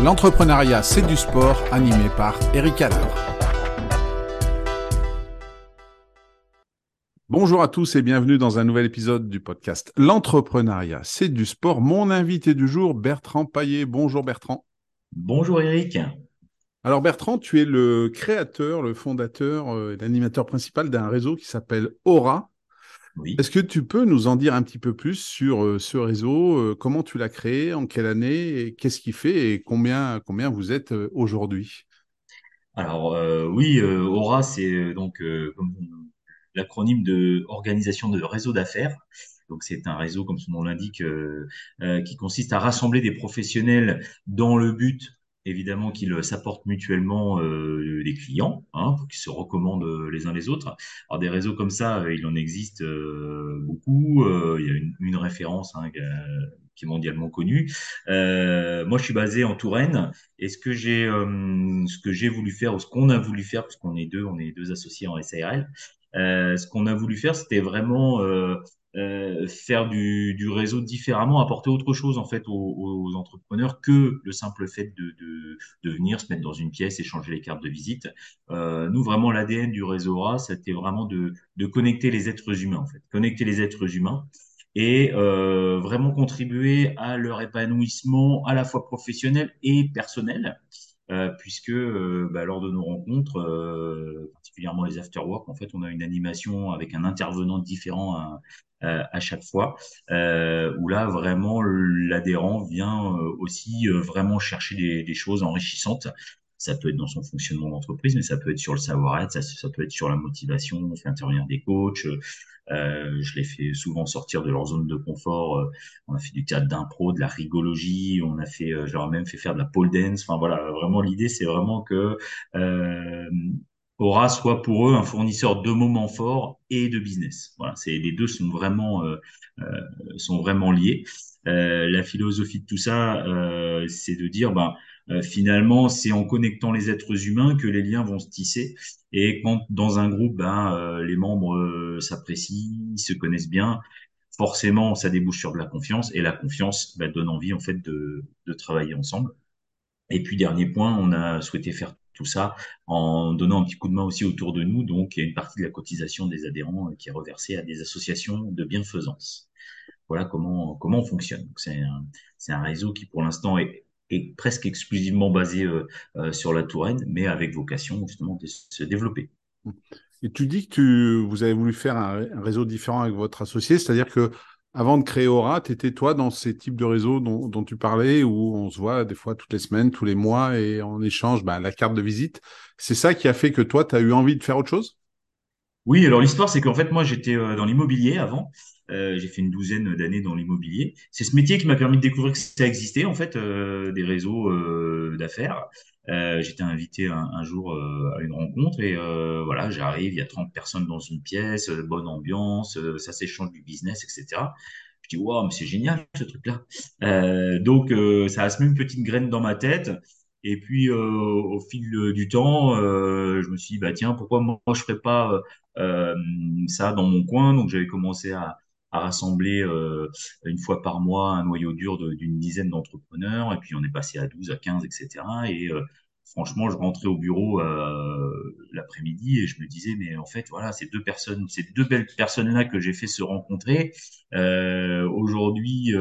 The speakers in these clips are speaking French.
L'entrepreneuriat, c'est du sport, animé par Eric Haller. Bonjour à tous et bienvenue dans un nouvel épisode du podcast L'entrepreneuriat, c'est du sport. Mon invité du jour, Bertrand Paillet. Bonjour Bertrand. Bonjour Eric. Alors Bertrand, tu es le créateur, le fondateur euh, et l'animateur principal d'un réseau qui s'appelle Aura. Oui. Est-ce que tu peux nous en dire un petit peu plus sur euh, ce réseau euh, Comment tu l'as créé En quelle année Qu'est-ce qu'il fait Et combien, combien vous êtes aujourd'hui? Alors oui, Aura, c'est donc l'acronyme de Organisation de réseau d'affaires. Donc c'est un réseau, comme son nom l'indique, qui consiste à rassembler des professionnels dans le but évidemment qu'ils s'apportent mutuellement euh, les clients, hein, qu'ils se recommandent euh, les uns les autres. Alors des réseaux comme ça, euh, il en existe euh, beaucoup. il y a une, une référence hein, qui est mondialement connue. moi, je suis basé en Touraine, et ce que j'ai, ce que j'ai voulu faire, ou ce qu'on a voulu faire, puisqu'on est deux, on est deux associés en SARL, ce qu'on a voulu faire, c'était vraiment euh, faire du, réseau différemment, apporter autre chose en fait aux, entrepreneurs que le simple fait de, venir se mettre dans une pièce, échanger les cartes de visite. Euh, nous, vraiment, l'ADN du réseau A, c'était vraiment de, connecter les êtres humains en fait, connecter les êtres humains et euh, vraiment contribuer à leur épanouissement à la fois professionnel et personnel. Puisque bah, lors de nos rencontres, particulièrement les after-work, en fait, on a une animation avec un intervenant différent à chaque fois, où là, vraiment, l'adhérent vient aussi vraiment chercher des, des, choses enrichissantes. Ça peut être dans son fonctionnement d'entreprise, mais ça peut être sur le savoir-être, ça, ça, peut être sur la motivation, on fait intervenir des coachs, euh, je les fais souvent sortir de leur zone de confort. Euh, on a fait du théâtre d'impro, de la rigologie, on a fait, euh, je leur ai même fait faire de la pole dance. Enfin voilà, vraiment l'idée c'est vraiment que Aura soit pour eux un fournisseur de moments forts et de business. Voilà, c'est les deux sont vraiment euh, sont vraiment liés. Euh, la philosophie de tout ça, euh, c'est de dire, ben euh, finalement, c'est en connectant les êtres humains que les liens vont se tisser. Et quand dans un groupe, ben, euh, les membres euh, s'apprécient, se connaissent bien, forcément, ça débouche sur de la confiance. Et la confiance ben, donne envie en fait de, de travailler ensemble. Et puis dernier point, on a souhaité faire tout ça en donnant un petit coup de main aussi autour de nous. Donc, il y a une partie de la cotisation des adhérents qui est reversée à des associations de bienfaisance. Voilà comment comment on fonctionne. C'est un, un réseau qui pour l'instant est est presque exclusivement basé euh, euh, sur la Touraine, mais avec vocation justement de se développer. Et tu dis que tu, vous avez voulu faire un réseau différent avec votre associé, c'est-à-dire que avant de créer Aura, tu étais toi dans ces types de réseaux dont, tu parlais, où on se voit des fois toutes les semaines, tous les mois, et on échange bah, la carte de visite. C'est ça qui a fait que toi, tu as eu envie de faire autre chose? Oui, alors l'histoire, c'est qu'en fait, moi, j'étais euh, dans l'immobilier avant. Euh, j'ai fait une douzaine d'années dans l'immobilier. C'est ce métier qui m'a permis de découvrir que ça existait en fait, euh, des réseaux d'affaires. Euh, J'étais invité un, jour euh, à une rencontre et voilà, j'arrive, il y a 30 personnes dans une pièce, bonne ambiance, ça s'échange du business, etc. Je dis waouh, mais c'est génial ce truc-là. donc ça a semé une petite graine dans ma tête. Et puis au fil du temps, je me suis dit bah tiens pourquoi moi je ferais pas ça dans mon coin? Donc j'avais commencé à à rassembler euh, une fois par mois un noyau dur d'une dizaine d'entrepreneurs, et puis on est passé à 12, à 15, etc. Et euh, franchement, je rentrais au bureau euh, l'après-midi et je me disais, mais en fait, voilà, ces deux personnes, ces deux belles personnes-là que j'ai fait se rencontrer, euh, aujourd'hui,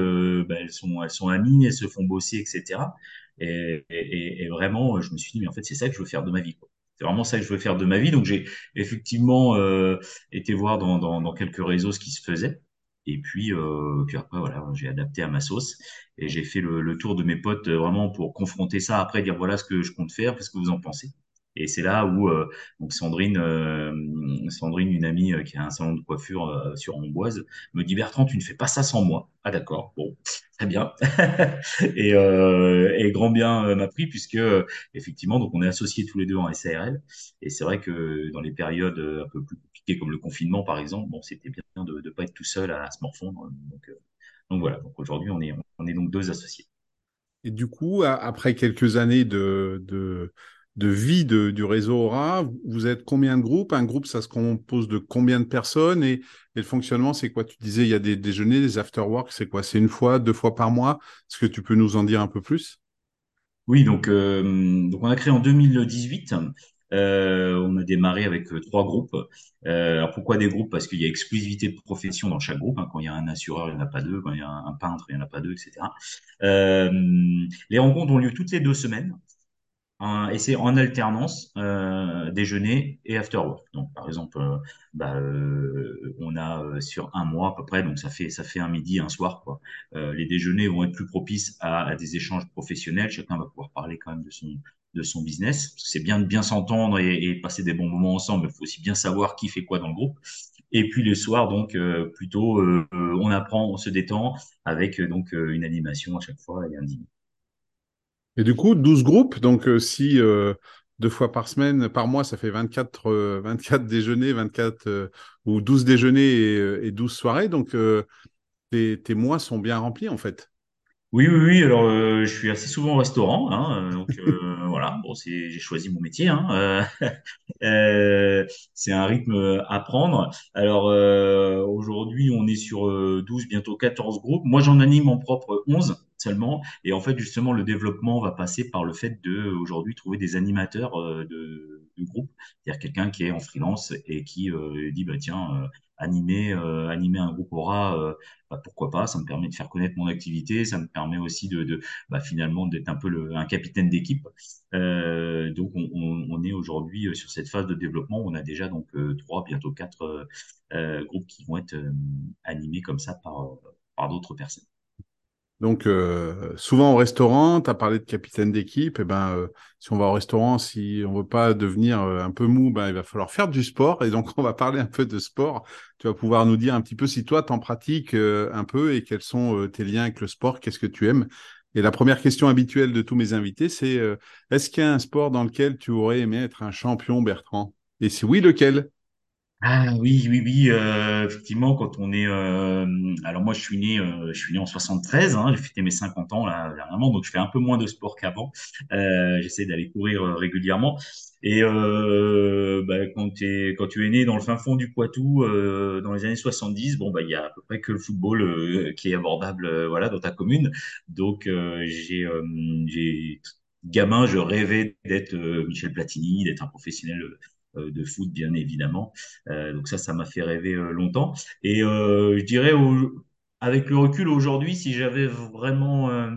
bah, elles sont, elles sont amies, elles se font bosser, etc. Et, et, et, vraiment, je me suis dit, mais en fait, c'est ça que je veux faire de ma vie. Quoi. C'est vraiment ça que je veux faire de ma vie. Donc, j'ai effectivement euh, été voir dans, dans, dans quelques réseaux ce qui se faisait. Et puis, euh, voilà, j'ai adapté à ma sauce et j'ai fait le, tour de mes potes euh, vraiment pour confronter ça. Après, dire voilà ce que je compte faire, qu'est-ce que vous en pensez? Et c'est là où euh, Sandrine, Sandrine, une amie qui a un salon de coiffure sur Amboise, me dit Bertrand, tu ne fais pas ça sans moi. Ah d'accord, bon, très bien. et, et, grand bien m'a pris puisque effectivement, donc on est associés tous les deux en SARL. Et c'est vrai que dans les périodes un peu plus comme le confinement par exemple, bon, c'était bien de ne pas être tout seul à, se morfondre. Donc, euh, donc voilà, donc aujourd'hui on est, on est donc deux associés. Et du coup, après quelques années de, de, de vie de, du réseau Aura, vous êtes combien de groupes? Un groupe, ça se compose de combien de personnes? Et, et le fonctionnement, c'est quoi? Tu disais, il y a des déjeuners, des after-work, c'est quoi? C'est une fois, deux fois par mois? Est-ce que tu peux nous en dire un peu plus? Oui, donc, euh, donc on a créé en 2018. Euh, on a démarré avec euh, trois groupes. Euh, alors pourquoi des groupes? Parce qu'il y a exclusivité de profession dans chaque groupe. hein. Quand il y a un assureur, il n'y en a pas deux. Quand il y a un, peintre, il n'y en a pas deux, etc. Les rencontres ont lieu toutes les deux semaines. Un- et c'est en alternance déjeuner et after work. Donc par exemple, bah, on a sur un mois à peu près, donc ça fait ça fait un midi, un soir les déjeuners vont être plus propices à, à des échanges professionnels. Chacun va pouvoir parler quand même de son de son business. C'est bien de bien s'entendre et, passer des bons moments ensemble. Il faut aussi bien savoir qui fait quoi dans le groupe. Et puis le soir, donc euh, plutôt, euh, on apprend, on se détend avec euh, donc euh, une animation à chaque fois et un dîner. Et du coup, 12 groupes, donc euh, si euh, deux fois par semaine, par mois, ça fait 24, euh, 24 déjeuners, 24 euh, ou 12 déjeuners et, euh, et 12 soirées, donc euh, tes mois sont bien remplis en fait. Oui, oui, oui. Alors, euh, je suis assez souvent au restaurant, hein, euh, donc euh, voilà. Bon, c'est, j'ai choisi mon métier. Hein, euh, euh, c'est un rythme à prendre. Alors, aujourd'hui, on est sur euh, 12, bientôt 14 groupes. Moi, j'en anime en propre 11 seulement. Et en fait, justement, le développement va passer par le fait de aujourd'hui trouver des animateurs euh, de, groupe, c'est-à-dire quelqu'un qui est en freelance et qui euh, dit bah tiens. euh, animer animer un groupe aura bah, pourquoi pas, ça me permet de faire connaître mon activité, ça me permet aussi de, bah, finalement d'être un peu un capitaine d'équipe. Donc on, est aujourd'hui sur cette phase de développement, on a déjà donc trois, bientôt quatre groupes qui vont être animés comme ça par d'autres personnes. Donc, euh, souvent au restaurant, tu as parlé de capitaine d'équipe. Et ben, euh, si on va au restaurant, si on veut pas devenir euh, un peu mou, ben, il va falloir faire du sport. Et donc, on va parler un peu de sport. Tu vas pouvoir nous dire un petit peu si toi, tu en pratiques un peu et quels sont tes liens avec le sport, qu'est-ce que tu aimes? Et la première question habituelle de tous mes invités, c'est est-ce qu'il y a un sport dans lequel tu aurais aimé être un champion, Bertrand? Et si oui, lequel? Ah oui, oui, oui, euh, effectivement, quand on est... euh, alors moi, je suis né, euh, je suis né en 73, hein, j'ai fêté mes 50 ans là dernièrement, donc je fais un peu moins de sport qu'avant. Euh, j'essaie d'aller courir euh, régulièrement. Et euh, bah, quand, t'es- quand tu es né dans le fin fond du Poitou, dans les années 70, bon, bah, il y a à peu près que le football qui est abordable voilà, dans ta commune. Donc j'ai... euh, j'ai gamin, je rêvais d'être Michel Platini, d'être un professionnel de foot, bien évidemment. Euh, donc ça, ça m'a fait rêver euh, longtemps. Et euh, je dirais, avec le recul aujourd'hui, si j'avais vraiment euh,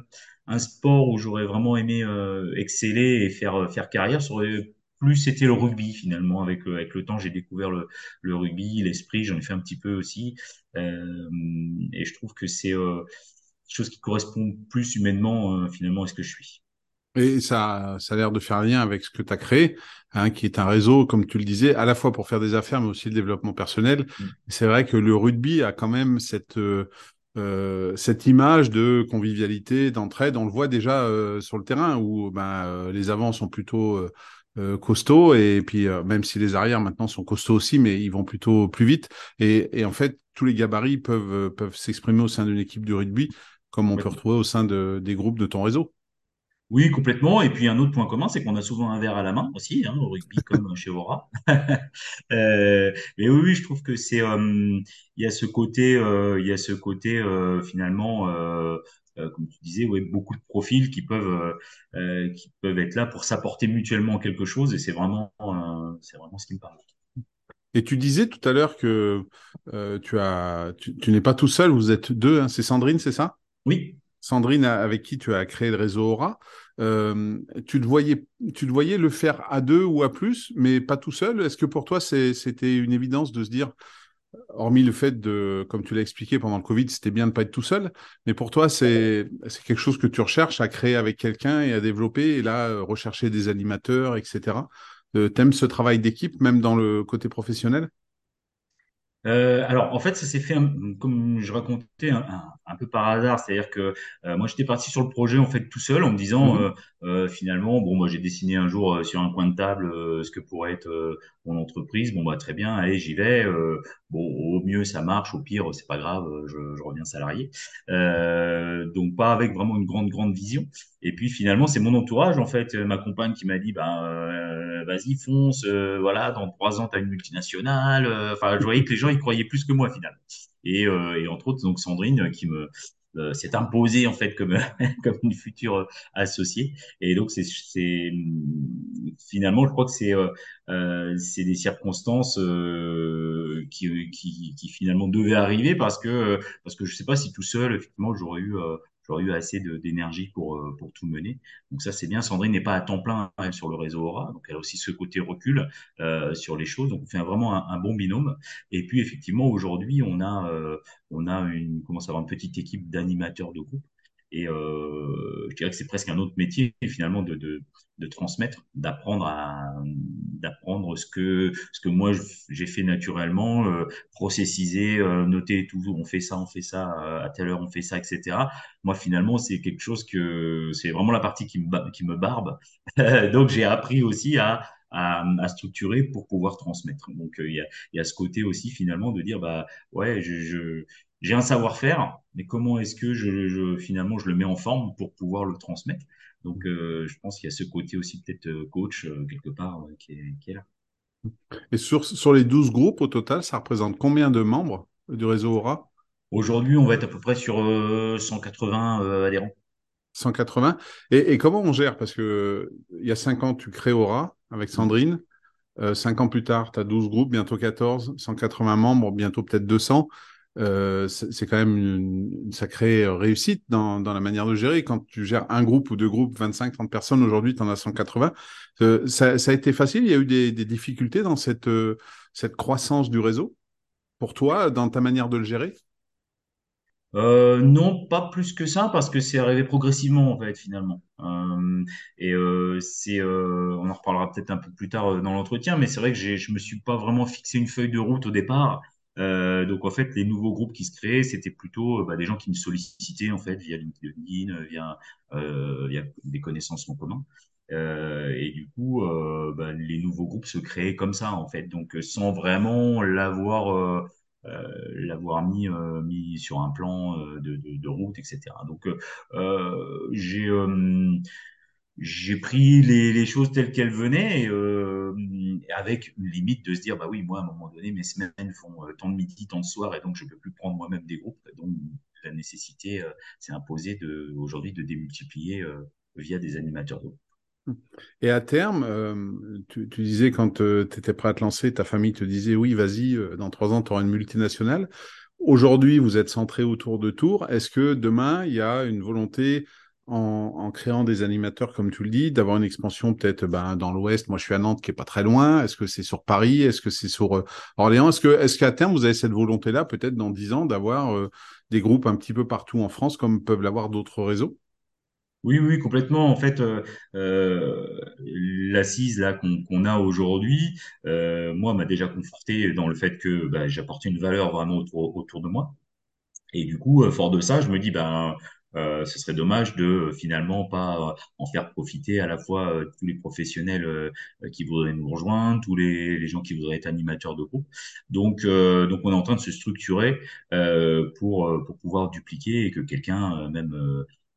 un sport où j'aurais vraiment aimé euh, exceller et faire euh, faire carrière, ça aurait plus c'était le rugby finalement. Avec euh, avec le temps, j'ai découvert le, rugby, l'esprit, j'en ai fait un petit peu aussi. Euh, et je trouve que c'est euh, quelque chose qui correspond plus humainement euh, finalement à ce que je suis. Et ça, ça a l'air de faire lien avec ce que tu as créé, hein, qui est un réseau, comme tu le disais, à la fois pour faire des affaires, mais aussi le développement personnel. C'est vrai que le rugby a quand même cette, euh, euh, cette image de convivialité, d'entraide. On le voit déjà euh, sur le terrain où ben, euh, les avants sont plutôt costauds, et puis même si les arrières maintenant sont costauds aussi, mais ils vont plutôt plus vite. Et, et en fait, tous les gabarits peuvent, peuvent s'exprimer au sein d'une équipe de rugby, comme on peut retrouver au sein de, des groupes de ton réseau. Oui, complètement. Et puis un autre point commun, c'est qu'on a souvent un verre à la main aussi, hein, au rugby comme chez Aura. Euh, mais oui, oui, je trouve que c'est, euh, il y a ce côté, euh, il y a ce côté finalement, comme tu disais, ouais, beaucoup de profils qui peuvent, qui peuvent être là pour s'apporter mutuellement quelque chose. Et c'est vraiment, c'est vraiment ce qui me parle. Et tu disais tout à l'heure que tu as, tu, tu n'es pas tout seul, vous êtes deux, hein, c'est Sandrine, c'est ça? Oui. Sandrine avec qui tu as créé le réseau Aura. Euh, tu te voyais, tu te voyais le faire à deux ou à plus, mais pas tout seul? Est-ce que pour toi, c'était une évidence de se dire, hormis le fait de, comme tu l'as expliqué pendant le Covid, c'était bien de pas être tout seul, mais pour toi, c'est, c'est quelque chose que tu recherches à créer avec quelqu'un et à développer, et là, euh, rechercher des animateurs, etc. Euh, t'aimes ce travail d'équipe, même dans le côté professionnel? Euh, alors, en fait, ça s'est fait un- comme je racontais un, un- un peu par hasard, c'est-à-dire que euh, moi j'étais parti sur le projet en fait tout seul en me disant euh, euh, finalement bon moi j'ai dessiné un jour euh, sur un coin de table euh, ce que pourrait être euh, mon entreprise, bon bah très bien, allez j'y vais, euh, bon au mieux ça marche, au pire c'est pas grave, euh, je, je reviens salarié, donc pas avec vraiment une grande grande vision. Et puis finalement c'est mon entourage en fait, ma compagne qui m'a dit euh, vas-y fonce, voilà dans trois ans t'as une multinationale, enfin je voyais que les gens ils croyaient plus que moi finalement. Et, euh, et entre autres donc Sandrine qui me euh, s'est imposé en fait comme comme une future associée. Et donc c'est c'est finalement, je crois que c'est euh, c'est des circonstances euh, qui, qui qui finalement devaient arriver parce que parce que je sais pas si tout seul effectivement j'aurais eu j'aurais eu assez d'énergie pour, euh, pour tout mener. Donc ça, c'est bien. Sandrine n'est pas à temps plein elle, sur le réseau Aura, donc elle a aussi ce côté recul euh, sur les choses. Donc on fait vraiment un, un, bon binôme. Et puis effectivement, aujourd'hui, on a euh, on a une commence à avoir une petite équipe d'animateurs de groupe et euh, je dirais que c'est presque un autre métier finalement de, transmettre, d'apprendre d'apprendre ce que ce que moi j'ai fait naturellement, euh, processiser, euh, noter tout. On fait ça, on fait ça euh, à telle heure, on fait ça, etc. Moi finalement c'est quelque chose que c'est vraiment la partie qui me barbe. Donc j'ai appris aussi à structurer pour pouvoir transmettre. Donc il y, a, ce côté aussi finalement de dire bah ouais je j'ai un savoir-faire, mais comment est-ce que je, je, finalement je le mets en forme pour pouvoir le transmettre? Donc, euh, je pense qu'il y a ce côté aussi peut-être euh, coach euh, quelque part euh, qui, est, qui, est, là. Et sur, sur les 12 groupes au total, ça représente combien de membres du réseau Aura? Aujourd'hui, on va être à peu près sur 180 adhérents. 180. Et, et, comment on gère? Parce que il y a 5 ans, tu crées Aura avec Sandrine. Euh, 5 ans plus tard, tu as 12 groupes, bientôt 14, 180 membres, bientôt peut-être 200 euh, c'est quand même une, sacrée réussite dans, la manière de gérer. Quand tu gères un groupe ou deux groupes, 25, 30 personnes, aujourd'hui, tu en as 180. Euh, ça, ça, a été facile? Il y a eu des, difficultés dans cette, euh, cette croissance du réseau pour toi, dans ta manière de le gérer? Euh, non, pas plus que ça, parce que c'est arrivé progressivement en fait finalement. Euh, et euh, c'est, euh, on en reparlera peut-être un peu plus tard dans l'entretien, mais c'est vrai que je me suis pas vraiment fixé une feuille de route au départ. Euh, donc en fait, les nouveaux groupes qui se créaient, c'était plutôt bah, des gens qui me sollicitaient en fait via LinkedIn, via, euh, via des connaissances en commun. Euh, et du coup, euh, bah, les nouveaux groupes se créaient comme ça en fait, donc sans vraiment l'avoir euh, l'avoir mis mis sur un plan de, de, de route, etc. Donc j'ai j'ai pris les, choses telles qu'elles venaient, euh, avec une limite de se dire, bah oui, moi, à un moment donné, mes semaines font euh, tant de midi, tant de soir, et donc je peux plus prendre moi-même des groupes. Donc, la nécessité euh, s'est imposée de, aujourd'hui de démultiplier euh, via des animateurs de. Et à terme, tu, tu, disais quand tu étais prêt à te lancer, ta famille te disait, oui, vas-y, dans trois ans, tu auras une multinationale. Aujourd'hui, vous êtes centré autour de Tours. Est-ce que demain, il y a une volonté en, créant des animateurs, comme tu le dis, d'avoir une expansion peut-être ben, dans l'Ouest. Moi, je suis à Nantes, qui est pas très loin. Est-ce que c'est sur Paris? Est-ce que c'est sur euh, Orléans? Est-ce qu'à terme, vous avez cette volonté-là, peut-être dans dix ans, d'avoir euh, des groupes un petit peu partout en France, comme peuvent l'avoir d'autres réseaux? Oui, oui, complètement. En fait, euh, l'assise là qu'on a aujourd'hui, moi, m'a déjà conforté dans le fait que bah, j'apportais une valeur vraiment autour, autour de moi. Et du coup, fort de ça, je me dis, ben, euh, ce serait dommage de euh, finalement pas euh, en faire profiter à la fois euh, tous les professionnels euh, qui voudraient nous rejoindre, tous les, les, gens qui voudraient être animateurs de groupe. Donc, donc on est en train de se structurer pour pour pouvoir dupliquer et que quelqu'un, même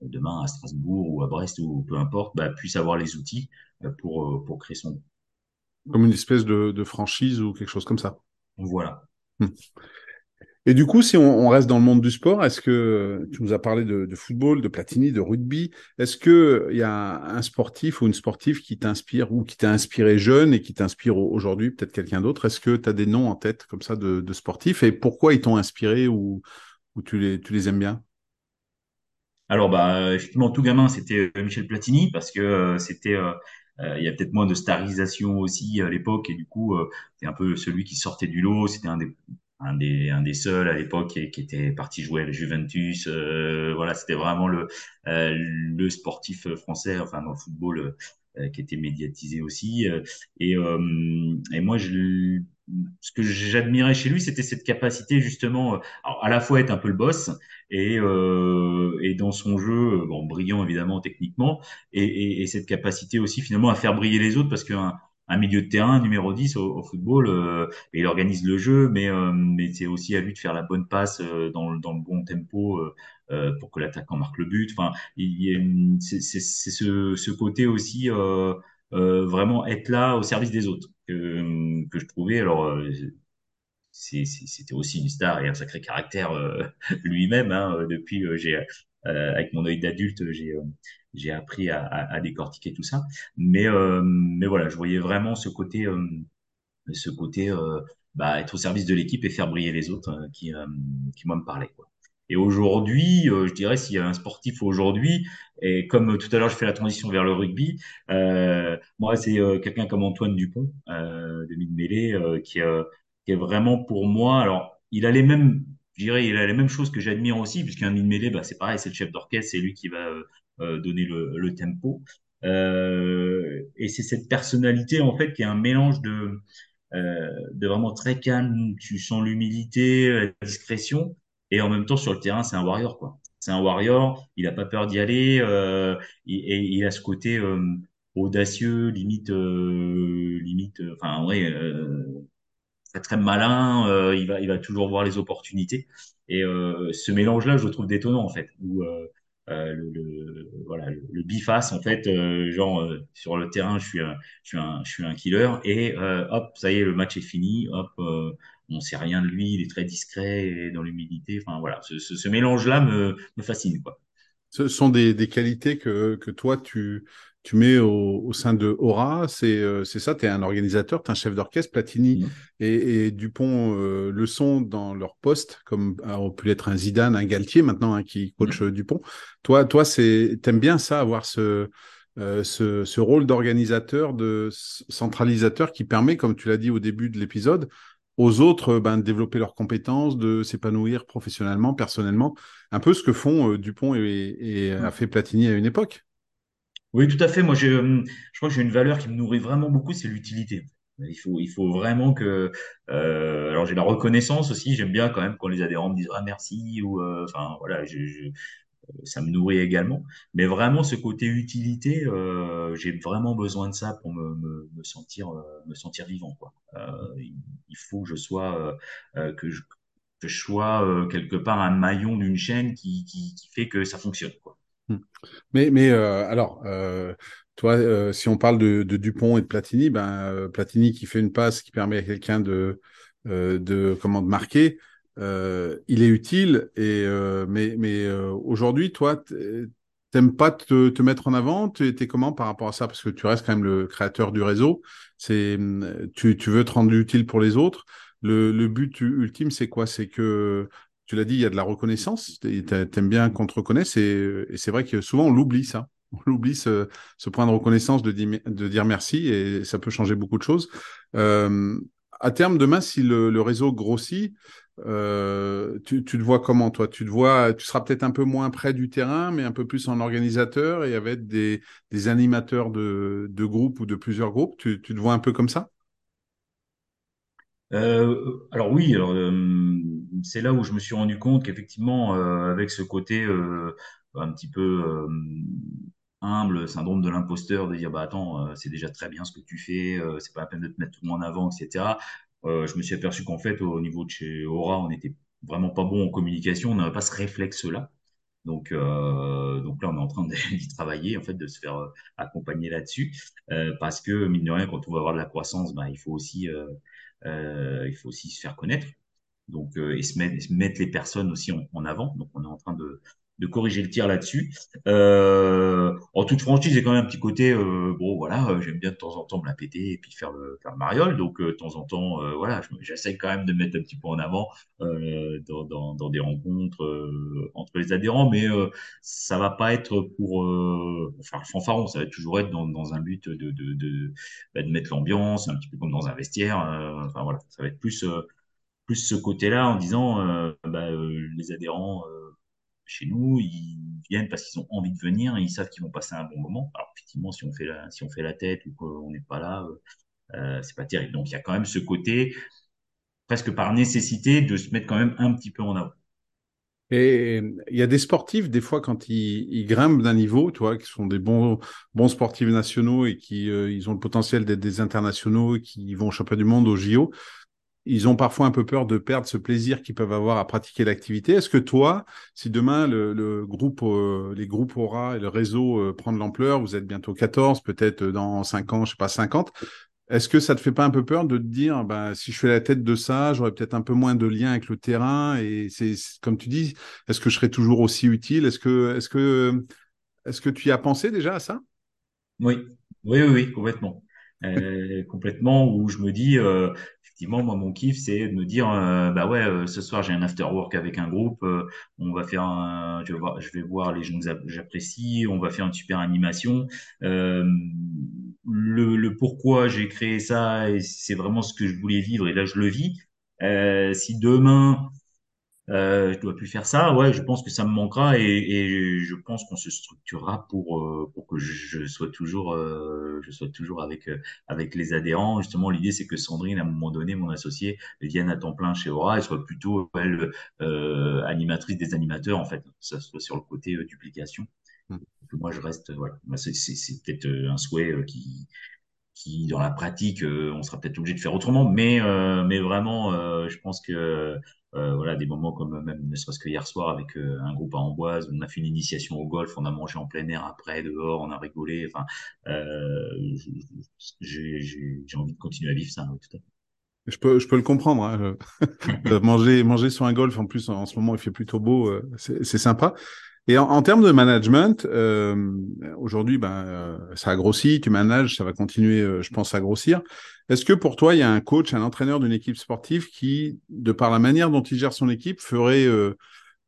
demain à Strasbourg ou à Brest ou peu importe, bah, puisse avoir les outils pour pour créer son. Comme une espèce de, de franchise ou quelque chose comme ça. Voilà. Hum. Et du coup, si on, reste dans le monde du sport, est-ce que tu nous as parlé de, football, de Platini, de rugby Est-ce que il y a un sportif ou une sportive qui t'inspire ou qui t'a inspiré jeune et qui t'inspire aujourd'hui, peut-être quelqu'un d'autre? Est-ce que tu as des noms en tête comme ça de, sportifs et pourquoi ils t'ont inspiré ou, tu, les, aimes bien? Alors, bah, effectivement, tout gamin, c'était euh, Michel Platini parce que euh, c'était euh, il y a peut-être moins de starisation aussi à l'époque et du coup, euh, c'est un peu celui qui sortait du lot. C'était un des un des, un des seuls à l'époque qui, qui, était parti jouer à la Juventus. Euh, voilà, c'était vraiment le, euh, le sportif français, enfin dans le football, euh, qui était médiatisé aussi. et, euh, et moi, je, ce que j'admirais chez lui, c'était cette capacité justement, à la fois être un peu le boss et, euh, et dans son jeu, bon, brillant évidemment techniquement, et, et, et, cette capacité aussi finalement à faire briller les autres parce qu'un un milieu de terrain numéro 10 au, au football. Euh, il organise le jeu, mais, euh, mais c'est aussi à lui de faire la bonne passe euh, dans, dans, le bon tempo euh, euh, pour que l'attaquant marque le but. Enfin, c'est ce, ce, côté aussi vraiment être là au service des autres que, que je trouvais. Alors c'était aussi une star et un sacré caractère lui-même. Hein, depuis, j'ai avec mon œil d'adulte, j'ai j'ai appris à, à, décortiquer tout ça. Mais mais voilà, je voyais vraiment ce côté ce côté bah, être au service de l'équipe et faire briller les autres qui qui moi me parlait quoi. Et aujourd'hui, euh, je dirais, s'il y a un sportif aujourd'hui, et comme tout à l'heure je fais la transition vers le rugby, euh, moi c'est euh, quelqu'un comme Antoine Dupont, euh, de Mid-Mêlée, euh, qui, qui, est vraiment pour moi. Alors, il a les mêmes, je dirais, il a les mêmes choses que j'admire aussi, puisqu'un Mid-Mêlée, bah, c'est pareil, c'est le chef d'orchestre, c'est lui qui va donner le, le tempo. et c'est cette personnalité en fait qui est un mélange de de vraiment très calme, tu sens l'humilité, la discrétion, et en même temps, sur le terrain, c'est un warrior, quoi. C'est un warrior, il n'a pas peur d'y aller, euh, et, il a ce côté euh, audacieux, limite, euh, limite, euh, enfin, ouais, euh, très, malin, euh, il, va, il va toujours voir les opportunités. Et ce mélange-là, je le trouve détonnant, en fait, où euh, le, voilà le, biface en fait euh, genre euh, sur le terrain je suis un, je suis un je suis un killer et hop ça y est le match est fini hop on sait rien de lui il est très discret et dans l'humilité enfin voilà ce, ce, ce mélange là me, me fascine quoi ce sont des, des qualités que, que toi tu tu mets au, au sein de Aura, c'est euh, ça, tu es un organisateur, tu es un chef d'orchestre, Platini mmh. et, et, Dupont euh, le sont dans leur poste, comme on pu être un Zidane, un Galtier maintenant hein, qui coach mmh. Dupont. Toi, toi c'est t'aimes bien ça, avoir ce, euh, ce, ce rôle d'organisateur, de centralisateur qui permet, comme tu l'as dit au début de l'épisode, aux autres ben, de développer leurs compétences, de s'épanouir professionnellement, personnellement, un peu ce que font euh, Dupont et, et mmh. a fait Platini à une époque. Oui, tout à fait. Moi, euh, je crois que j'ai une valeur qui me nourrit vraiment beaucoup, c'est l'utilité. Il faut, il faut vraiment que. Euh, alors, j'ai la reconnaissance aussi. J'aime bien quand même quand les adhérents me disent ah merci ou euh, enfin voilà, je, je, ça me nourrit également. Mais vraiment, ce côté utilité, euh, j'ai vraiment besoin de ça pour me, sentir, euh, me sentir vivant. Euh, il faut que je sois, quelque part un maillon d'une chaîne qui, fait que ça fonctionne. Hmm. Mais, alors, toi, si on parle de, Dupont et de Platini, ben, Platini qui fait une passe qui permet à quelqu'un de, comment, de marquer, il est utile. Et, mais mais aujourd'hui, toi, t'aimes pas te, te, mettre en avant? Tu es comment par rapport à ça? Parce que tu restes quand même le créateur du réseau. C'est tu, tu veux te rendre utile pour les autres. Le, le but ultime, c'est quoi? C'est que tu l'as dit, il y a de la reconnaissance. Tu aimes bien qu'on te reconnaisse et, c'est vrai que souvent on l'oublie ça. On oublie ce, point de reconnaissance de, de, dire merci et ça peut changer beaucoup de choses. Euh, à terme, demain, si le, réseau grossit, euh, tu, te vois comment toi? Tu te vois, tu seras peut-être un peu moins près du terrain, mais un peu plus en organisateur et avec des, animateurs de, groupes ou de plusieurs groupes. Tu, te vois un peu comme ça? Euh, alors oui, alors euh, c'est là où je me suis rendu compte qu'effectivement, avec ce côté un petit peu humble, syndrome de l'imposteur, de dire bah attends, c'est déjà très bien ce que tu fais, c'est pas la peine de te mettre tout le monde en avant, etc. je me suis aperçu qu'en fait, au niveau de chez Aura, on était vraiment pas bon en communication, on n'avait pas ce réflexe-là. Donc, euh, là, on est en train d'y travailler, en fait, de se faire accompagner là-dessus, euh, parce que mine de rien, quand on va avoir de la croissance, bah, il faut aussi, euh, il faut aussi se faire connaître donc euh, et se mettre, mettre, les personnes aussi en, en, avant. Donc on est en train de, de corriger le tir là-dessus. Euh, en toute franchise, j'ai quand même un petit côté, euh, bon voilà, euh, j'aime bien de temps en temps me la péter et puis faire le, faire le mariole. Donc euh, de temps en temps, euh, voilà, j'essaie quand même de mettre un petit peu en avant dans, dans, dans, des rencontres entre les adhérents, mais ça va pas être pour faire fanfaron, ça va toujours être dans, dans un but de, de, de, bah, de mettre l'ambiance, un petit peu comme dans un vestiaire. enfin voilà, ça va être plus plus ce côté-là en disant bah, les adhérents chez nous, ils viennent parce qu'ils ont envie de venir, et ils savent qu'ils vont passer un bon moment. Alors effectivement, si on fait la, si on fait la tête ou qu'on n'est pas là, euh, c'est pas terrible. Donc il y a quand même ce côté presque par nécessité de se mettre quand même un petit peu en avant. Et il y a des sportifs, des fois, quand ils, grimpent d'un niveau, tu vois, qui sont des bons, bons sportifs nationaux et qui euh, ils ont le potentiel d'être des internationaux, qui vont au championnat du monde, au JO, ils ont parfois un peu peur de perdre ce plaisir qu'ils peuvent avoir à pratiquer l'activité. Est-ce que toi, si demain le, le groupe, euh, les groupes Aura et le réseau euh, prend de l'ampleur, vous êtes bientôt 14, peut-être dans 5 ans, je sais pas, 50, Est-ce que ça te fait pas un peu peur de te dire, bah, si je fais la tête de ça, j'aurais peut-être un peu moins de lien avec le terrain et c'est comme tu dis, est-ce que je serais toujours aussi utile? Est-ce que, est-ce que, est-ce que tu y as pensé déjà à ça? Oui, oui, oui, oui, complètement. Euh, complètement, où je me dis, euh, effectivement, moi, mon kiff, c'est de me dire, euh, bah ouais, euh, ce soir, j'ai un after work avec un groupe, on va faire un, je vais voir, je vais voir les gens que j'apprécie, on va faire une super animation. Le, le pourquoi j'ai créé ça, et c'est vraiment ce que je voulais vivre, et là, je le vis. si demain, euh, je dois plus faire ça. Ouais, je pense que ça me manquera et, et je pense qu'on se structurera pour euh, pour que je sois toujours euh, je sois toujours avec euh, avec les adhérents. Justement, l'idée c'est que Sandrine, à un moment donné, mon associée, vienne à temps plein chez Aura et soit plutôt elle euh, animatrice des animateurs en fait. Ça soit sur le côté duplication. Hmm. Que moi je reste voilà. C'est c'est peut-être un souhait qui qui dans la pratique on sera peut-être obligé de faire autrement mais mais vraiment je pense que euh, voilà, des moments comme même ne serait-ce que hier soir avec euh, un groupe à Amboise, on a fait une initiation au golf, on a mangé en plein air après, dehors, on a rigolé. Enfin, euh, j'ai envie de continuer à vivre ça. Oui, tout à fait. Je peux, je peux le comprendre. Hein. manger, manger sur un golf, en plus, en, ce moment, il fait plutôt beau, euh, c'est sympa. Et en, termes de management, euh, aujourd'hui, ben, euh, ça a grossi, tu manages, ça va continuer, euh, je pense, à grossir. Est-ce que pour toi, il y a un coach, un entraîneur d'une équipe sportive qui, de par la manière dont il gère son équipe, ferait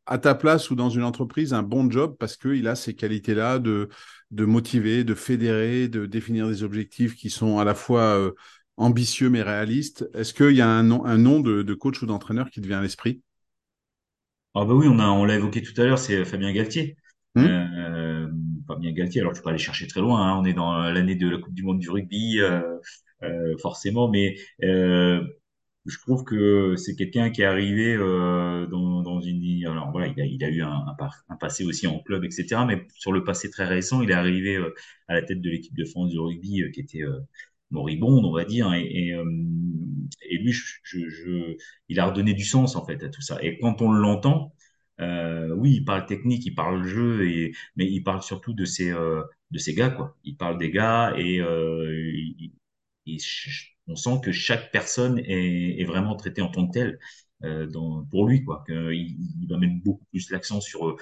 à ta place ou dans une entreprise un bon job parce qu'il a ces qualités-là de, de motiver, de fédérer, de définir des objectifs qui sont à la fois ambitieux mais réalistes? Est-ce qu'il y a un nom, un nom de, de coach ou d'entraîneur qui te vient à l'esprit? Ah bah oui, on a, on l'a évoqué tout à l'heure, c'est Fabien Galtier. Hmm Euh, Fabien Galtier, alors tu peux aller chercher très loin, hein, on est dans l'année de la Coupe du Monde du rugby, euh, euh, forcément, mais euh, je trouve que c'est quelqu'un qui est arrivé euh, dans, dans une... Alors voilà, il a, il a eu un, un, passé aussi en club, etc., mais sur le passé très récent, il est arrivé euh, à la tête de l'équipe de France du rugby euh, qui était euh, moribonde, on va dire, et, et, euh, et lui, il a redonné du sens en fait à tout ça. Et quand on l'entend, euh, oui, il parle technique, il parle jeu, mais il parle surtout de ses euh, gars. Il parle des gars et euh, il, il, on sent que chaque personne est, vraiment traitée en tant que telle. Pour lui qu'il il va mettre beaucoup plus l'accent sur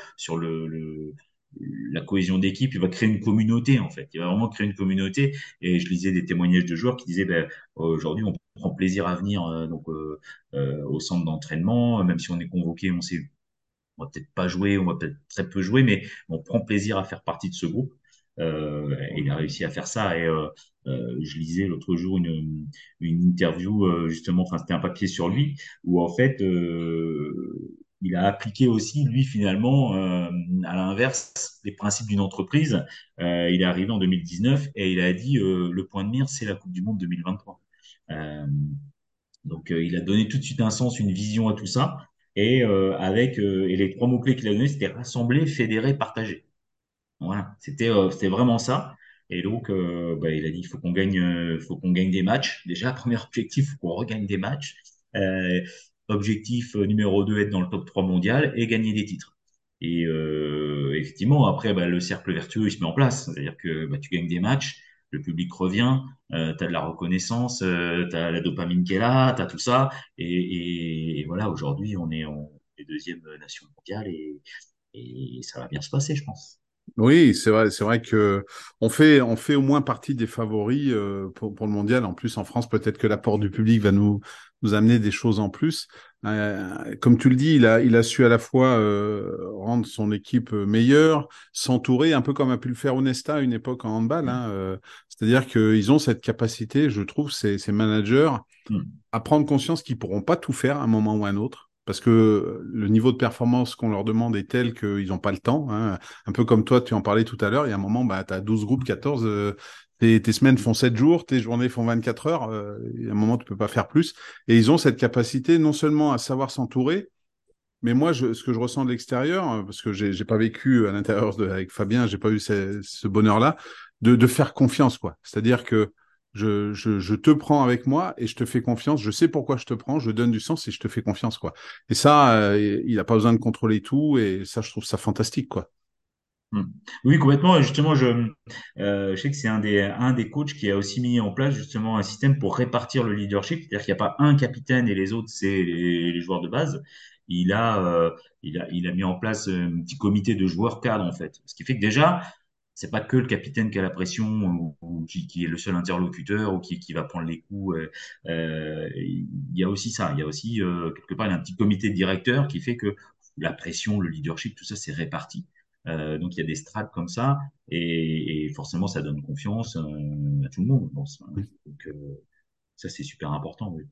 la cohésion d'équipe, il va créer une communauté en fait. Il va vraiment créer une communauté. Et je lisais des témoignages de joueurs qui disaient ben, aujourd'hui on prend plaisir à venir euh, donc euh, euh, au centre d'entraînement, même si on est convoqué, on sait on va peut-être pas jouer, on va peut-être très peu jouer, mais on prend plaisir à faire partie de ce groupe. Euh, il a réussi à faire ça. Et euh, je lisais l'autre jour une, une interview, justement, enfin c'était un papier sur lui, où en fait il a appliqué aussi, lui, finalement, à l'inverse, les principes d'une entreprise. Il est arrivé en 2019 et il a dit le point de mire, c'est la Coupe du Monde 2023. Euh, donc, euh, il a donné tout de suite un sens, une vision à tout ça. Et euh, avec et les trois mots clés qu'il a donnés, c'était rassembler, fédérer, partager. Voilà, c'était c'était vraiment ça. Et donc, bah, il a dit il faut qu'on gagne, faut qu'on gagne des matchs. Déjà, premier objectif, faut qu'on regagne des matchs. Euh, objectif euh, numéro 2, être dans le top 3 mondial et gagner des titres. Et euh, effectivement, après, bah, le cercle vertueux, il se met en place. C'est-à-dire que bah, tu gagnes des matchs, le public revient, euh, tu as de la reconnaissance, euh, tu as la dopamine qui est là, tu tout ça. Et, voilà, aujourd'hui, on est en deuxième nation mondiale et ça va bien se passer, je pense. Oui, c'est vrai, c'est vrai que on fait, on fait au moins partie des favoris euh, pour, pour, le mondial. En plus, en France, peut-être que l'apport du public va nous, nous amener des choses en plus. Euh, comme tu le dis, il a, il a su à la fois euh, rendre son équipe meilleure, s'entourer, un peu comme a pu le faire Onesta à une époque en handball. Hein, euh, C'est-à-dire qu'ils ont cette capacité, je trouve, ces, ces managers, mm. à prendre conscience qu'ils pourront pas tout faire à un moment ou à un autre parce que le niveau de performance qu'on leur demande est tel qu'ils n'ont pas le temps. Hein. Un peu comme toi, tu en parlais tout à l'heure, il y a un moment, bah, tu as 12 groupes, 14, euh, tes, tes, semaines font 7 jours, tes journées font 24 heures, euh, il y a un moment, tu peux pas faire plus. Et ils ont cette capacité non seulement à savoir s'entourer, mais moi, je, ce que je ressens de l'extérieur, euh, parce que j'ai pas vécu à l'intérieur avec Fabien, j'ai pas eu ce, ce bonheur-là, de, de faire confiance, quoi. C'est-à-dire que je, te prends avec moi et je te fais confiance. Je sais pourquoi je te prends, je donne du sens et je te fais confiance, quoi. Et ça, euh, il n'a pas besoin de contrôler tout et ça, je trouve ça fantastique, quoi. Hmm. Oui, complètement. Et Justement, je, euh, je sais que c'est un des, un des coachs qui a aussi mis en place justement un système pour répartir le leadership. C'est-à-dire qu'il n'y a pas un capitaine et les autres, c'est les, les joueurs de base. Il a, euh, il a, il a mis en place un petit comité de joueurs cadres, en fait. Ce qui fait que déjà, c'est pas que le capitaine qui a la pression ou, ou qui, qui est le seul interlocuteur ou qui, qui va prendre les coups. Euh, euh, il y a aussi ça. Il y a aussi, euh, quelque part, il y a un petit comité de directeur qui fait que la pression, le leadership, tout ça, c'est réparti. Euh, donc il y a des strates comme ça et, et forcément ça donne confiance à tout le monde. Bon, donc ça c'est super important. Oui.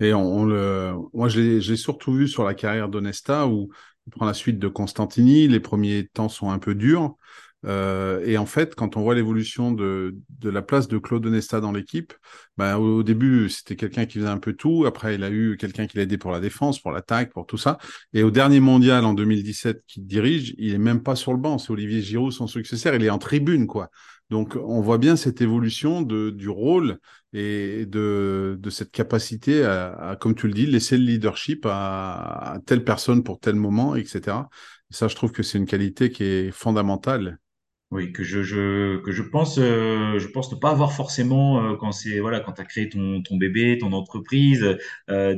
Et on, on le, moi, l'ai surtout vu sur la carrière d'Onesta où il prend la suite de Constantini. Les premiers temps sont un peu durs. Euh, et en fait, quand on voit l'évolution de, de la place de Claude Onesta dans l'équipe, ben, au, début, c'était quelqu'un qui faisait un peu tout. Après, il a eu quelqu'un qui l'a aidé pour la défense, pour l'attaque, pour tout ça. Et au dernier mondial en 2017 qu'il dirige, il est même pas sur le banc. C'est Olivier Giroud, son successeur. Il est en tribune, quoi. Donc, on voit bien cette évolution de, du rôle et de, de cette capacité à, à, comme tu le dis, laisser le leadership à, à telle personne pour tel moment, etc. Et ça, je trouve que c'est une qualité qui est fondamentale. Oui, que je, que euh, je pense ne pas avoir forcément euh, quand c'est voilà quand tu as créé ton bébé, ton entreprise euh,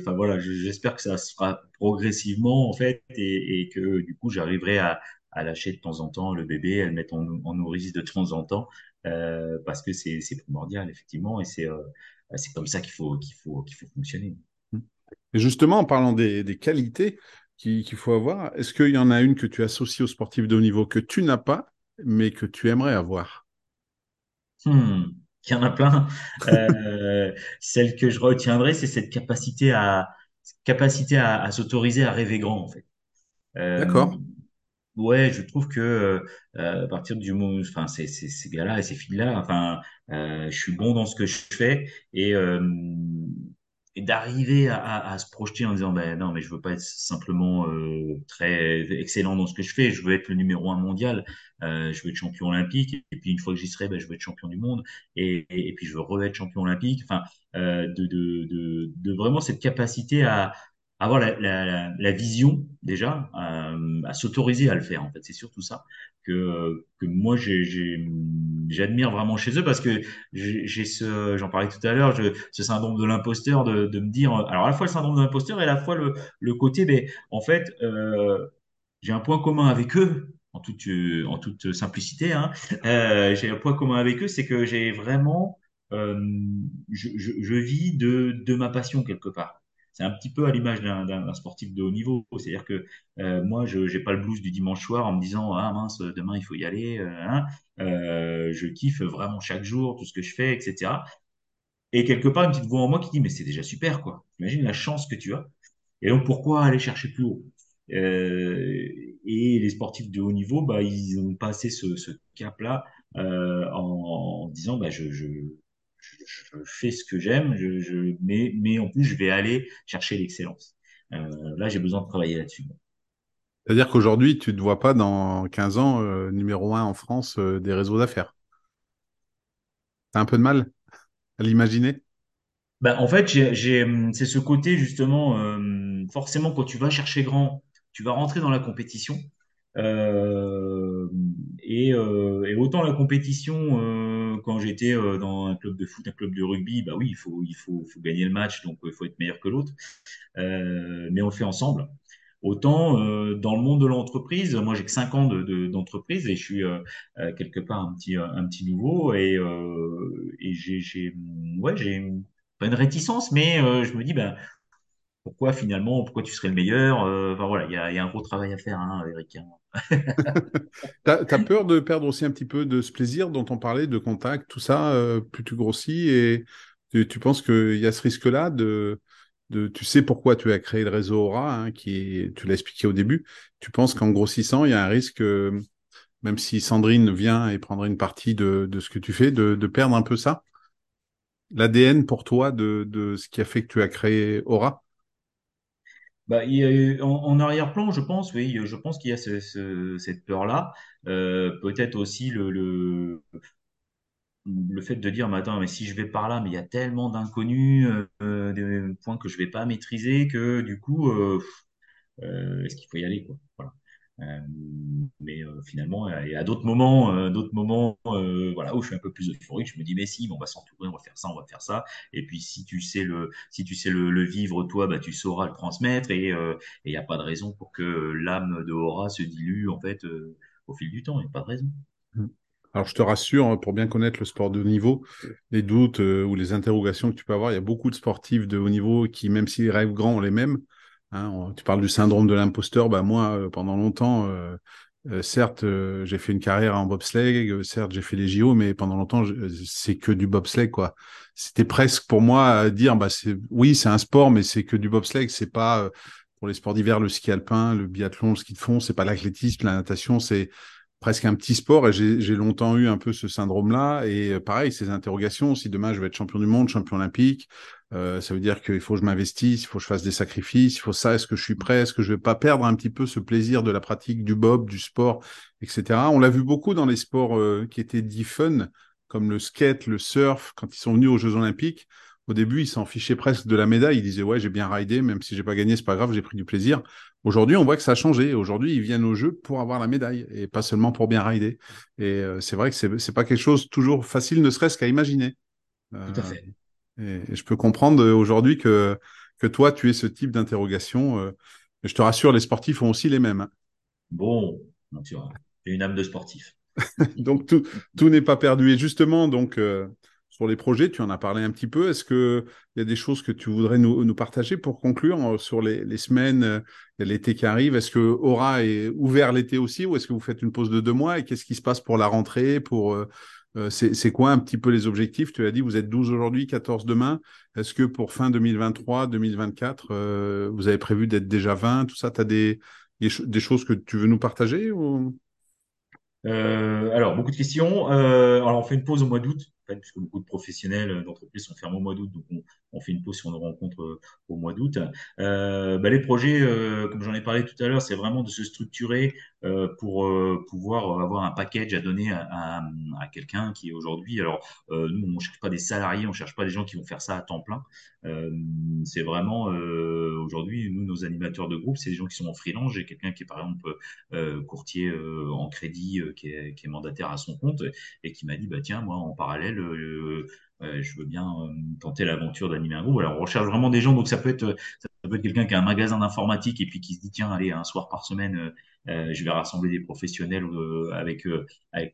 enfin voilà, je- j'espère que ça se fera progressivement en fait et, que du coup j'arriverai à lâcher de temps en temps le bébé, à le mettre en, en nourrice de temps en temps parce que c'est primordial effectivement et c'est c'est comme ça qu'il faut qu'il faut qu'il faut fonctionner. Justement, en parlant des qualités qu'il faut avoir, est-ce qu'il y en a une que tu associes aux sportifs de haut niveau que tu n'as pas, mais que tu aimerais avoir? Hmm, il y en a plein. Euh, celle que je retiendrai, c'est cette capacité à capacité à, à s'autoriser à rêver grand, en fait. Euh, D'accord. ouais, je trouve que euh, à partir du moment, enfin, ces, ces, ces gars-là et ces filles-là, enfin, je suis bon dans ce que je fais et d'arriver à, se projeter en disant, ben non, mais je veux pas être simplement euh, très excellent dans ce que je fais, je veux être le numéro un mondial, euh, je veux être champion olympique, et puis une fois que j'y serai, ben, je veux être champion du monde, et, puis je veux re-être champion olympique, enfin, euh, de, vraiment cette capacité à avoir la, vision déjà, à s'autoriser à le faire, en fait, c'est surtout ça que, que moi j'ai, j'admire vraiment chez eux parce que j'ai ce, j'en parlais tout à l'heure, ce syndrome de l'imposteur de, de me dire, alors à la fois le syndrome de l'imposteur et à la fois le, le côté, mais en fait, euh, j'ai un point commun avec eux, en toute, en toute simplicité, hein. Euh, j'ai un point commun avec eux, c'est que j'ai vraiment, euh, je, je, je vis de, de ma passion quelque part. C'est un petit peu à l'image d'un sportif de haut niveau. C'est-à-dire que euh, moi, je n'ai pas le blues du dimanche soir en me disant ah mince, demain il faut y aller. euh, hein. Euh, je kiffe vraiment chaque jour tout ce que je fais, etc. Et quelque part, une petite voix en moi qui dit mais c'est déjà super quoi. Imagine la chance que tu as. Et donc, pourquoi aller chercher plus haut? Et les sportifs de haut niveau, bah, ils ont passé ce, ce cap-là en, disant, bah, je, je, fais ce que j'aime, je, je, mais, mais en plus, je vais aller chercher l'excellence. Euh, là, j'ai besoin de travailler là-dessus. C'est-à-dire qu'aujourd'hui, tu ne te vois pas dans 15 ans euh, numéro un en France euh, des réseaux d'affaires. T'as un peu de mal à l'imaginer? Bah, en fait, hum, c'est ce côté justement, euh, forcément, quand tu vas chercher grand, tu vas rentrer dans la compétition. Euh, et, euh, et autant la compétition, euh, quand j'étais euh, dans un club de foot, un club de rugby, bah oui, il faut, il faut, faut gagner le match, donc il faut être meilleur que l'autre. Euh, mais on le fait ensemble. Autant euh, dans le monde de l'entreprise, moi j'ai que cinq ans de, de- d'entreprise et je suis euh, euh, quelque part un petit un petit nouveau et euh, et j'ai ouais pas une réticence mais euh, je me dis ben pourquoi finalement pourquoi tu serais le meilleur Euh, enfin voilà il y a, un gros travail à faire hein, Eric hein. T'as, t'as peur de perdre aussi un petit peu de ce plaisir dont on parlait, de contact, tout ça, euh, plus tu grossis et tu, penses qu'il y a ce risque-là de, tu sais pourquoi tu as créé le réseau Aura, hein, qui tu l'as expliqué au début. Tu penses qu'en grossissant, il y a un risque, euh, même si Sandrine vient et prendra une partie de, ce que tu fais, de, de perdre un peu ça? L'ADN pour toi de, de ce qui a fait que tu as créé Aura? Bah, en, arrière-plan, je pense, oui, je pense qu'il y a ce- ce- cette peur-là. Euh, peut-être aussi le, fait de dire, mais attends, mais si je vais par là, mais il y a tellement d'inconnus, euh, des points que je vais pas maîtriser, que du coup, euh, euh, est-ce qu'il faut y aller, quoi? Euh, mais euh, finalement, et à d'autres moments, euh, d'autres moments, voilà, où je suis un peu plus euphorique, je me dis mais si, on va s'entourer, on va faire ça, on va faire ça. Et puis si tu sais le, si tu sais le, vivre toi, bah tu sauras le transmettre et il n'y a pas de raison pour que l'âme de Aura se dilue en fait au fil du temps. Il n'y a pas de raison. Mmh. Alors, je te rassure, hein, pour bien connaître le sport de haut niveau, les doutes ou les interrogations que tu peux avoir, il y a beaucoup de sportifs de haut niveau qui, même s'ils rêvent grands, ont les mêmes. Hein, tu parles du syndrome de l'imposteur. Bah, moi, euh, pendant longtemps, euh, euh, certes, j'ai fait une carrière en bobsleigh, certes, j'ai fait les JO, mais pendant longtemps, c'est que du bobsleigh, quoi. C'était presque pour moi à dire, bah, c'est, oui, c'est un sport, mais c'est que du bobsleigh. C'est pas pour les sports d'hiver, le ski alpin, le biathlon, le ski de fond, c'est pas l'athlétisme, la natation, c'est presque un petit sport et j'ai longtemps eu un peu ce syndrome-là. Et pareil, ces interrogations, si demain je vais être champion du monde, champion olympique, euh, ça veut dire qu'il faut que je m'investisse, il faut que je fasse des sacrifices, il faut ça, est-ce que je suis prêt, est-ce que je vais pas perdre un petit peu ce plaisir de la pratique du bob, du sport, etc. On l'a vu beaucoup dans les sports euh, qui étaient dits fun, comme le skate, le surf, quand ils sont venus aux Jeux Olympiques. Au début, ils s'en fichaient presque de la médaille. Ils disaient ouais, j'ai bien ridé, même si j'ai pas gagné, c'est pas grave, j'ai pris du plaisir. Aujourd'hui, on voit que ça a changé. Aujourd'hui, ils viennent aux Jeux pour avoir la médaille et pas seulement pour bien rider. Et euh, c'est vrai que c'est c'est pas quelque chose toujours facile, ne serait-ce qu'à imaginer. Tout à fait. Et, je peux comprendre euh, aujourd'hui que, que toi, tu es ce type d'interrogation. Euh, je te rassure, les sportifs ont aussi les mêmes. Hein. Bon, j'ai une âme de sportif. donc tout, tout n'est pas perdu. Et justement, donc euh, sur les projets, tu en as parlé un petit peu. Est-ce qu'il y a des choses que tu voudrais nous, nous partager pour conclure sur les, les semaines, il l'été qui arrive? Est-ce que Aura est ouvert l'été aussi ou est-ce que vous faites une pause de deux mois? Et qu'est-ce qui se passe pour la rentrée, pour euh, c'est quoi un petit peu les objectifs? Tu as dit, vous êtes 12 aujourd'hui, 14 demain. Est-ce que pour fin 2023, 2024, euh, vous avez prévu d'être déjà 20 Tout ça, tu as des, des, choses que tu veux nous partager ou... Euh, alors, beaucoup de questions. alors, on fait une pause au mois d'août puisque beaucoup de professionnels euh, d'entreprise sont fermés au mois d'août, donc on, fait une pause si on nous rencontre euh, au mois d'août. Euh, bah, les projets, comme j'en ai parlé tout à l'heure, c'est vraiment de se structurer pour pouvoir avoir un package à donner à, quelqu'un qui est aujourd'hui. Alors, nous, on ne cherche pas des salariés, on ne cherche pas des gens qui vont faire ça à temps plein. c'est vraiment aujourd'hui, nous, nos animateurs de groupe, c'est des gens qui sont en freelance. J'ai quelqu'un qui est par exemple courtier en crédit, qui est, qui, est, mandataire à son compte et qui m'a dit bah tiens, moi en parallèle, euh, je veux bien euh, tenter l'aventure d'animer un groupe. Alors, on recherche vraiment des gens, donc ça peut être, ça peut être quelqu'un qui a un magasin d'informatique et puis qui se dit tiens, allez, un soir par semaine, euh, je vais rassembler des professionnels avec,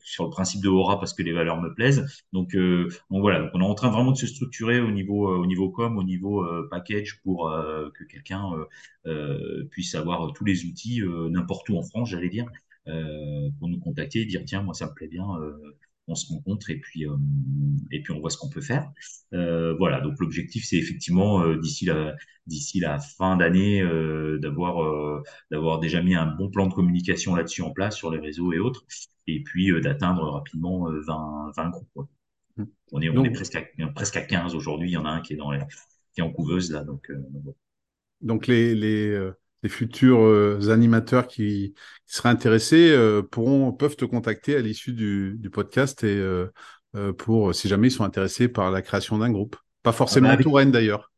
sur le principe de Aura parce que les valeurs me plaisent. Donc, donc voilà, donc on est en train vraiment de se structurer au niveau, au niveau com, au niveau package pour que quelqu'un puisse avoir tous les outils n'importe où en France, j'allais dire, pour nous contacter et dire tiens, moi ça me plaît bien on se rencontre et puis euh, et puis on voit ce qu'on peut faire. Euh, voilà, donc l'objectif c'est effectivement euh, d'ici la d'ici la fin d'année d'avoir d'avoir déjà mis un bon plan de communication là-dessus en place sur les réseaux et autres, et puis d'atteindre rapidement 20 20 groupes. Mmh. On est on est presque à, presque à 15 aujourd'hui. Il y en a un qui est dans les, qui est en couveuse là, donc. Donc les les les futurs euh, animateurs qui, seraient intéressés euh, pourront, peuvent te contacter à l'issue du, podcast et euh, pour si jamais ils sont intéressés par la création d'un groupe. Pas forcément ah bah Touraine d'ailleurs.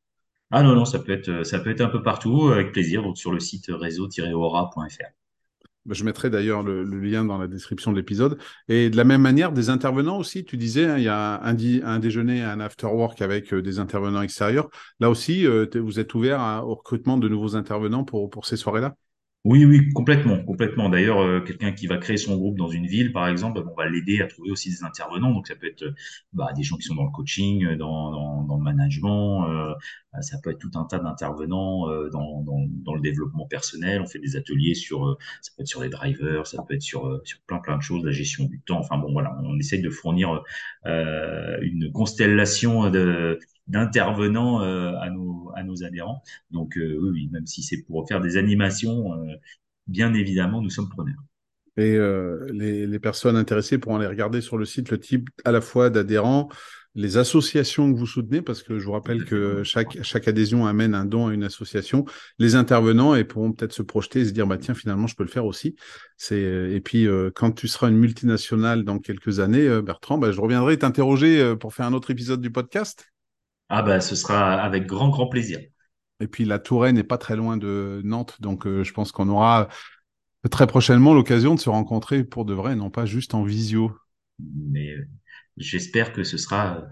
Ah non, non, ça peut être, ça peut être un peu partout, avec plaisir, donc sur le site réseau-aura.fr. Bah, je mettrai d'ailleurs le, lien dans la description de l'épisode. Et de la même manière, des intervenants aussi, tu disais, hein, il y a un, un, déjeuner, un after-work avec euh, des intervenants extérieurs. Là aussi, euh, vous êtes ouvert au recrutement de nouveaux intervenants pour, ces soirées-là? Oui, oui, complètement, complètement. D'ailleurs, euh, quelqu'un qui va créer son groupe dans une ville, par exemple, on va l'aider à trouver aussi des intervenants. Donc, ça peut être bah, des gens qui sont dans le coaching, dans, le management. Ça peut être tout un tas d'intervenants dans, dans, le développement personnel. On fait des ateliers sur, ça peut être sur les drivers, ça peut être sur, plein plein de choses, la gestion du temps. Enfin bon, voilà, on essaye de fournir une constellation d'intervenants euh, à, nos, adhérents. Donc euh, oui, même si c'est pour faire des animations, euh, bien évidemment, nous sommes preneurs. Et les, les, personnes intéressées pourront aller regarder sur le site le type à la fois d'adhérents, les associations que vous soutenez, parce que je vous rappelle que chaque, chaque adhésion amène un don à une association, les intervenants et pourront peut-être se projeter et se dire bah tiens finalement je peux le faire aussi. C'est et puis quand tu seras une multinationale dans quelques années, Bertrand, bah, je reviendrai t'interroger pour faire un autre épisode du podcast. Ah bah ce sera avec grand grand plaisir. Et puis la Touraine n'est pas très loin de Nantes, donc euh, je pense qu'on aura très prochainement l'occasion de se rencontrer pour de vrai, non pas juste en visio. Mais euh, j'espère que ce sera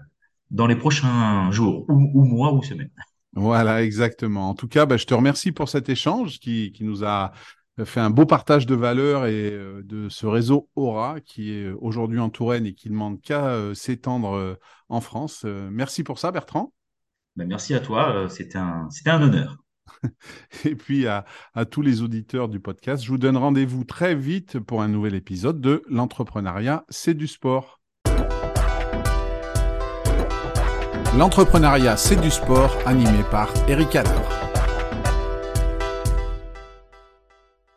dans les prochains jours ou, mois ou semaines. Voilà, exactement. En tout cas, bah, je te remercie pour cet échange qui, qui nous a fait un beau partage de valeurs et euh, de ce réseau Aura qui est aujourd'hui en Touraine et qui ne demande qu'à euh, s'étendre euh, en France. Merci pour ça, Bertrand. Ben, merci à toi, c'était un, un honneur. et puis à, à, tous les auditeurs du podcast, je vous donne rendez-vous très vite pour un nouvel épisode de L'entrepreneuriat, c'est du sport. L'entrepreneuriat, c'est du sport, animé par Eric Adler.